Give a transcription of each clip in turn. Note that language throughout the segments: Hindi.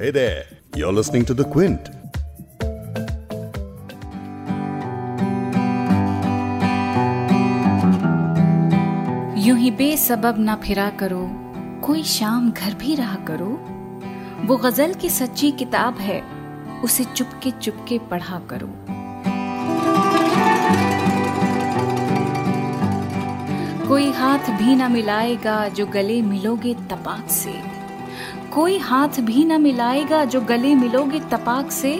Hey there, you're listening to The Quint. यूँ ही बेसबब ना फिरा करो कोई शाम घर भी रहा करो। वो गज़ल की सच्ची किताब है उसे चुपके चुपके पढ़ा करो। कोई हाथ भी ना मिलाएगा जो गले मिलोगे तपाक से। कोई हाथ भी ना मिलाएगा जो गले मिलोगे तपाक से।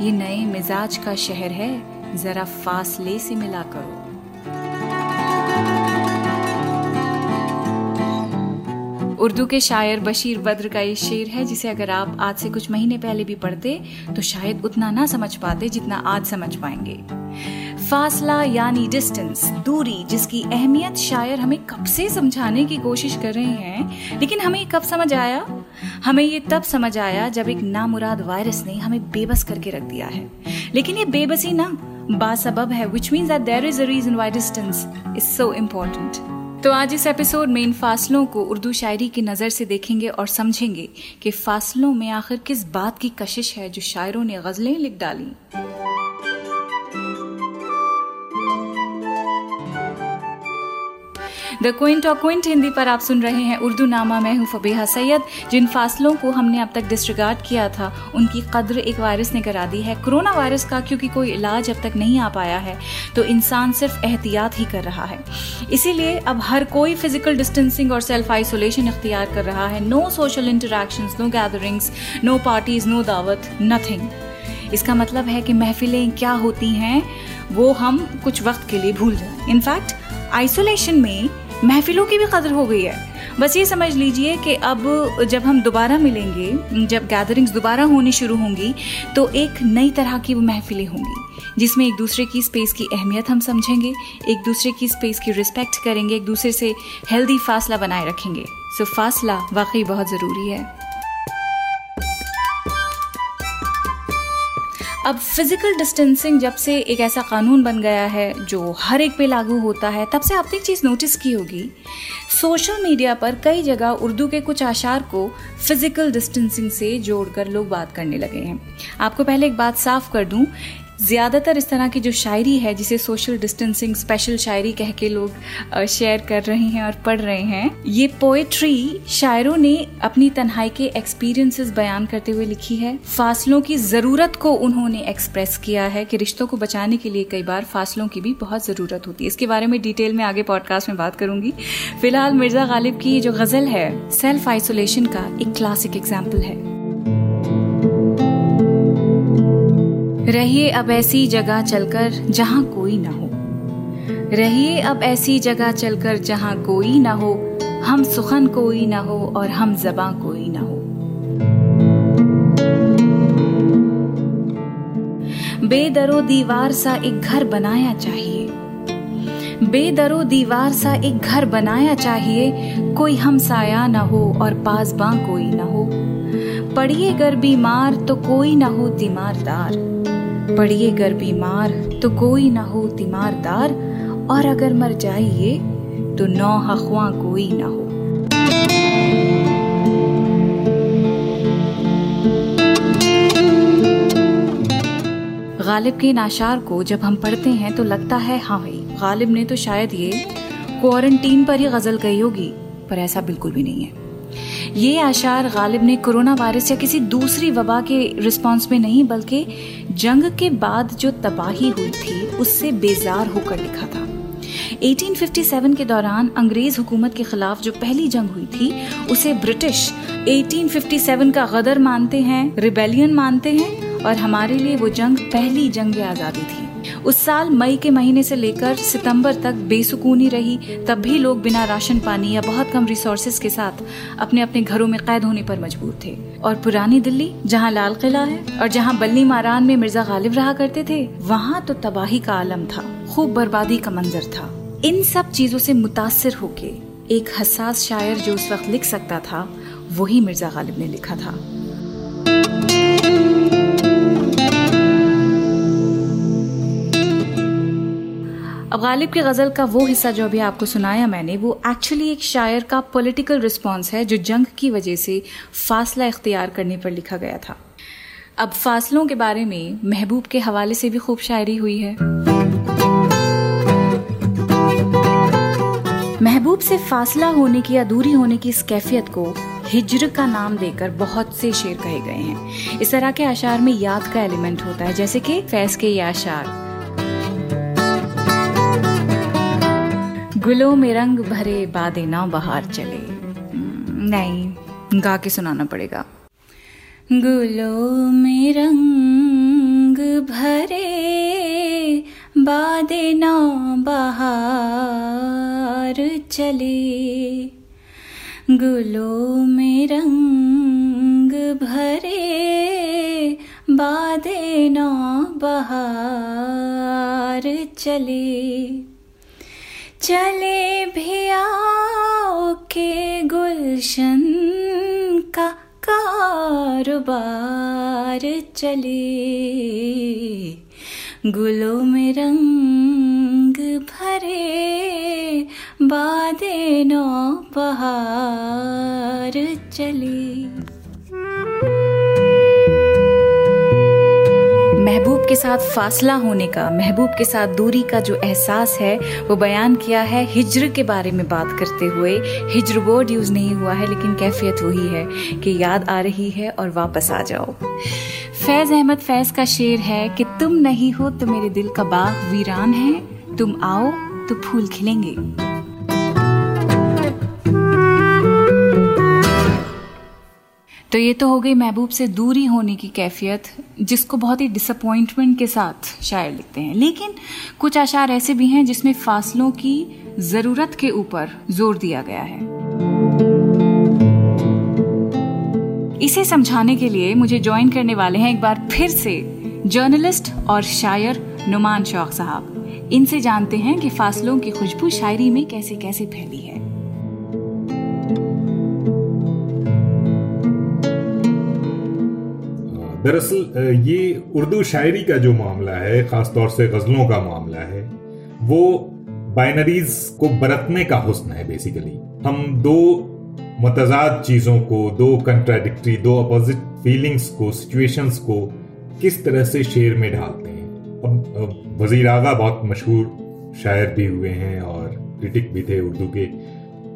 ये नए मिजाज का शहर है, जरा फासले से मिला करो। उर्दू के शायर बशीर बद्र का ये शेर है, जिसे अगर आप आज से कुछ महीने पहले भी पढ़ते तो शायद उतना ना समझ पाते जितना आज समझ पाएँगे। फासला यानी डिस्टेंस दूरी, जिसकी अहमियत शायर हमें कब से समझाने की कोशिश कर रहे हैं, लेकिन हमें कब समझ आया? हमें ये तब समझ आया जब एक नामुराद वायरस ने हमें बेबस करके रख दिया है। लेकिन ये बेबसी ना, बासबब है which means that is a reason why distance is so important तो आज इस एपिसोड में इन फासलों को उर्दू शायरी की नज़र से देखेंगे और समझेंगे कि फासलों में आखिर किस बात की कशिश है जो शायरों ने गज़लें लिख डाली। द क्विंट और क्विंट हिंदी पर आप सुन रहे हैं उर्दू नामा, मैं हूँ फबीहा सैयद। जिन फासलों को हमने अब तक डिस्ट्रिगार्ड किया था, उनकी कद्र एक वायरस ने करा दी है कोरोना वायरस का, क्योंकि कोई इलाज अब तक नहीं आ पाया है तो इंसान सिर्फ़ एहतियात ही कर रहा है। इसीलिए अब हर कोई फ़िज़िकल डिस्टेंसिंग और सेल्फ आइसोलेशन इख्तियार कर रहा है। No social interaction no gatherings no parties no दावत नथिंग इसका मतलब है कि महफिलें क्या होती हैं, वो हम कुछ वक्त के लिए भूल जाएँ। इनफैक्ट आइसोलेशन में महफिलों की भी कदर हो गई है। बस ये समझ लीजिए कि अब जब हम दोबारा मिलेंगे, जब गैदरिंग्स दोबारा होनी शुरू होंगी तो एक नई तरह की वो महफिलें होंगी, जिसमें एक दूसरे की स्पेस की अहमियत हम समझेंगे, एक दूसरे की स्पेस की रिस्पेक्ट करेंगे, एक दूसरे से हेल्दी फासला बनाए रखेंगे। सो फासला वाकई बहुत ज़रूरी है। अब फ़िज़िकल डिस्टेंसिंग जब से एक ऐसा कानून बन गया है, जो हर एक पे लागू होता है, तब से आपने एक चीज़ नोटिस की होगी। सोशल मीडिया पर कई जगह उर्दू के कुछ आशार को फ़िज़िकल डिस्टेंसिंग से जोड़कर लोग बात करने लगे हैं। आपको पहले एक बात साफ़ कर दूँ ज़्यादातर इस तरह की जो शायरी है, जिसे सोशल डिस्टेंसिंग स्पेशल शायरी कह के लोग शेयर कर रहे हैं और पढ़ रहे हैं, ये पोएट्री शायरों ने अपनी तन्हाई के एक्सपीरियंसेस बयान करते हुए लिखी है। फासलों की ज़रूरत को उन्होंने एक्सप्रेस किया है कि रिश्तों को बचाने के लिए कई बार फासलों की भी बहुत ज़रूरत होती है। इसके बारे में डिटेल में आगे पॉडकास्ट में बात करूँगी। फ़िलहाल मिर्ज़ा गालिब की जो गज़ल है सेल्फ आइसोलेशन का एक क्लासिक एग्ज़ाम्पल है। रहिए अब ऐसी जगह चलकर जहाँ कोई ना हो। रहिए अब ऐसी जगह चलकर जहाँ कोई ना हो। हम सुखन कोई ना हो और हम जबा कोई ना हो। बेदरो दीवार सा एक घर बनाया चाहिए। बेदरो दीवार सा एक घर बनाया चाहिए। कोई हम साया ना हो और पासबा कोई ना हो। पड़िए गर बीमार तो कोई ना हो तीमारदार पड़िए गर बीमार तो कोई ना हो तीमारदार, और अगर मर जाइए तो नौ हखवा कोई ना हो। गालिब के नाशार को जब हम पढ़ते हैं तो लगता है हाँ भाई, गालिब ने तो शायद ये क्वारंटीन पर ही गज़ल कही होगी, पर ऐसा बिल्कुल भी नहीं है। ये आशार गालिब ने कोरोना वायरस या किसी दूसरी वबा के रिस्पांस में नहीं, बल्कि जंग के बाद जो तबाही हुई थी, उससे बेजार होकर लिखा था। 1857 के दौरान अंग्रेज़ हुकूमत के खिलाफ जो पहली जंग हुई थी, उसे ब्रिटिश 1857 का गदर मानते हैं, रिबेलियन मानते हैं, और हमारे लिए वो जंग पहली जंग आज़ादी थी। उस साल मई के महीने से लेकर सितंबर तक बेसुकूनी रही, तब भी लोग बिना राशन पानी या बहुत कम रिसोर्सेज के साथ अपने अपने घरों में कैद होने पर मजबूर थे। और पुरानी दिल्ली, जहाँ लाल किला है और जहाँ बल्ली मारान में मिर्ज़ा गालिब रहा करते थे, वहाँ तो तबाही का आलम था, खूब बर्बादी का मंजर था। इन सब चीज़ों से मुतासर होके एक हसास शायर जो उस वक्त लिख सकता था, वही मिर्ज़ा गालिब ने लिखा था। अब गालिब की गज़ल का वो हिस्सा जो अभी आपको सुनाया मैंने, वो एक्चुअली एक शायर का पॉलिटिकल रिस्पॉन्स है, जो जंग की वजह से फासला इख्तियार करने पर लिखा गया था। अब फासलों के बारे में महबूब के हवाले से भी खूब शायरी हुई है। महबूब से फासला होने की या दूरी होने की इस कैफियत को हिजर का नाम देकर बहुत से शेर कहे गए हैं। इस तरह के आशार में याद का एलिमेंट होता है, जैसे कि फैज के ये आशार। गुलों में रंग भरे बादे ना बाहर चले। हम्म, नहीं गा के सुनाना पड़ेगा। गुलों में रंग भरे बादे ना बहार चले। गुलों में रंग भरे बादे ना बहार चले। चले भी आओ के गुलशन का कारोबार चले। गुलों में रंग भरे, बादे नौ बहार चले। महबूब के साथ फासला होने का, महबूब के साथ दूरी का जो एहसास है, वो बयान किया है हिजर के बारे में बात करते हुए। हिजर वर्ड यूज़ नहीं हुआ है, लेकिन कैफियत वही है कि याद आ रही है और वापस आ जाओ। फैज अहमद, फैज का शेर है कि तुम नहीं हो तो मेरे दिल का बाग वीरान है। तुम आओ तो फूल खिलेंगे। तो ये तो हो गई महबूब से दूरी होने की कैफियत, जिसको बहुत ही डिसअपॉइंटमेंट के साथ शायर लिखते हैं। लेकिन कुछ आशार ऐसे भी हैं जिसमें फासलों की ज़रूरत के ऊपर ज़ोर दिया गया है। इसे समझाने के लिए मुझे ज्वाइन करने वाले हैं एक बार फिर से जर्नलिस्ट और शायर नुमान शौक साहब। इनसे जानते हैं कि फासलों की खुशबू शायरी में कैसे कैसे फैली है। दरअसल ये उर्दू शायरी का जो मामला है, खासतौर से गजलों का मामला है, वो बाइनरीज को बरतने का हुस्न है बेसिकली हम दो मतजाद चीज़ों को, दो कंट्राडिक्टरी दो अपोजिट फीलिंग्स को सिचुएशंस को किस तरह से शेर में ढालते हैं। अब वज़ीर आगा बहुत मशहूर शायर भी हुए हैं और क्रिटिक भी थे उर्दू के।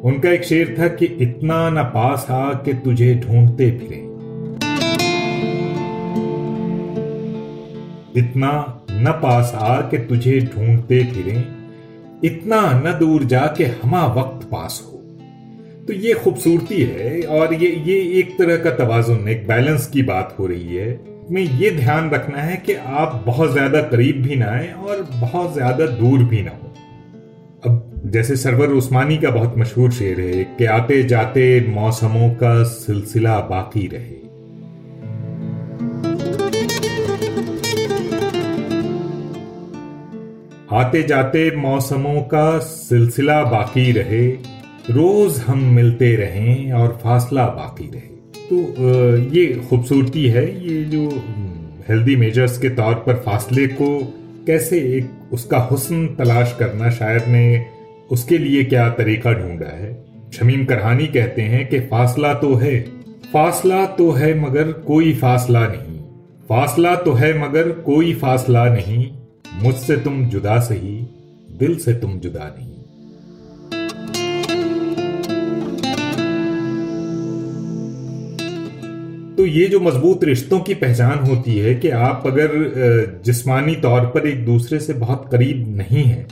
उनका एक शेर था कि, इतना न पास आ कि तुझे ढूंढते फिरे। इतना न पास आ के तुझे ढूंढते फिरे, इतना न दूर जा के हमा वक्त पास हो। तो ये खूबसूरती है और ये ये एक तरह का तवाजुन, एक बैलेंस की बात हो रही है। में ये ध्यान रखना है कि आप बहुत ज़्यादा करीब भी ना आए और बहुत ज़्यादा दूर भी ना हो। अब जैसे सरवर उस्मानी का बहुत मशहूर शेर है कि आते जाते मौसमों का सिलसिला बाकी रहे। आते जाते मौसमों का सिलसिला बाकी रहे। रोज हम मिलते रहें और फासला बाकी रहे। तो ये खूबसूरती है, ये जो हेल्दी मेजर्स के तौर पर फासले को कैसे एक उसका हुस्न तलाश करना शायर ने उसके लिए क्या तरीका ढूंढा है? शमीम करहानी कहते हैं कि फासला तो है। फासला तो है मगर कोई फासला नहीं। फासला तो है मगर कोई फासला नहीं। मुझसे तुम जुदा सही, दिल से तुम जुदा नहीं। तो ये जो मज़बूत रिश्तों की पहचान होती है कि आप अगर जिस्मानी तौर पर एक दूसरे से बहुत करीब नहीं है,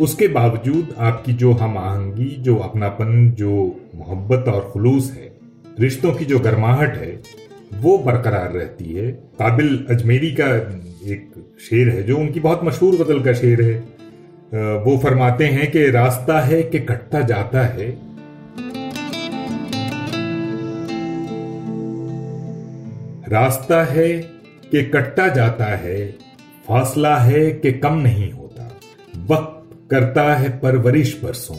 उसके बावजूद आपकी जो हम आहंगी, जो अपनापन, जो मोहब्बत और खुलूस है, रिश्तों की जो गर्माहट है वो बरकरार रहती है। काबिल अजमेरी का एक शेर है, जो उनकी बहुत मशहूर गज़ल का शेर है। वो फरमाते हैं कि रास्ता है कि कटता जाता है। रास्ता है कि कटता जाता है, फासला है कि कम नहीं होता। वक्त करता है परवरिश बरसों।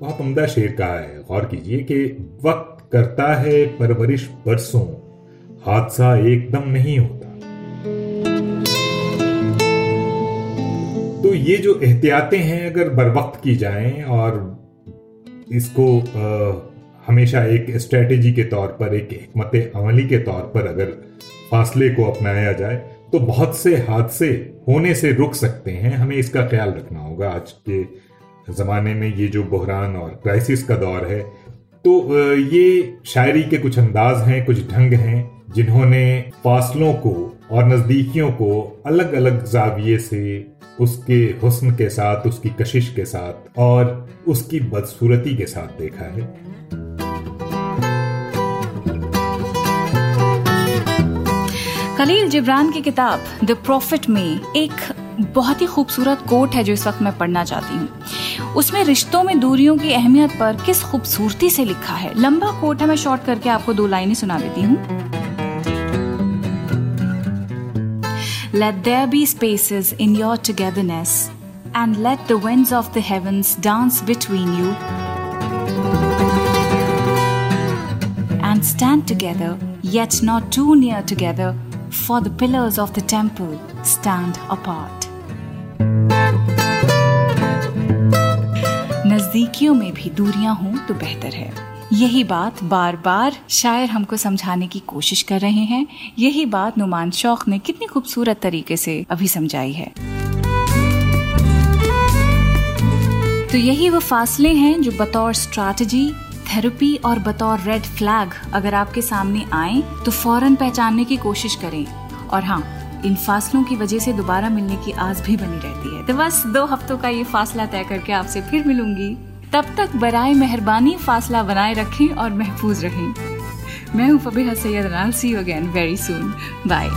बहुत उम्दा शेर कहा है। गौर कीजिए कि वक्त करता है परवरिश बरसों। हादसा एकदम नहीं होता। तो ये जो एहतियातें हैं अगर बर वक्त की जाएँ और इसको आ, हमेशा एक स्ट्रेटेजी के तौर पर एक हमत अमली के तौर पर अगर फासले को अपनाया जाए तो बहुत से हादसे होने से रुक सकते हैं। हमें इसका ख्याल रखना होगा। आज के ज़माने में ये जो बहरान और क्राइसिस का दौर है तो ये शायरी के कुछ अंदाज हैं कुछ ढंग हैं। जिन्होंने फासलों को और नज़दीकियों को अलग अलग जाविये से उसके हुस्न के साथ, उसकी कशिश के साथ और उसकी बदसूरती के साथ देखा है। खलील जिब्रान की किताब द प्रॉफिट में एक बहुत ही खूबसूरत कोट है जो इस वक्त मैं पढ़ना चाहती हूँ। उसमें रिश्तों में दूरियों की अहमियत पर किस खूबसूरती से लिखा है। लंबा कोट है, मैं शॉर्ट करके आपको दो लाइनें सुना देती हूँ। Let there be spaces in your togetherness, and let the winds of the heavens dance between you. And stand together, yet not too near together, for the pillars of the temple stand apart. नजदीकियों में भी दूरियां हों तो बेहतर है यही बात बार बार शायर हमको समझाने की कोशिश कर रहे हैं। यही बात नुमान शौक ने कितनी खूबसूरत तरीके से अभी समझाई है। तो यही वो फासले हैं जो बतौर स्ट्रैटेजी थेरेपी और बतौर रेड फ्लैग अगर आपके सामने आए तो फ़ौरन पहचानने की कोशिश करें। और हाँ इन फासलों की वजह से दोबारा मिलने की आस भी बनी रहती है। तो बस दो हफ्तों का ये फासला तय करके आपसे फिर मिलूँगी। तब तक बराए मेहरबानी, फासला बनाए रखें और महफूज रहें। मैं हूँ Fabiha Syed see you again very soon bye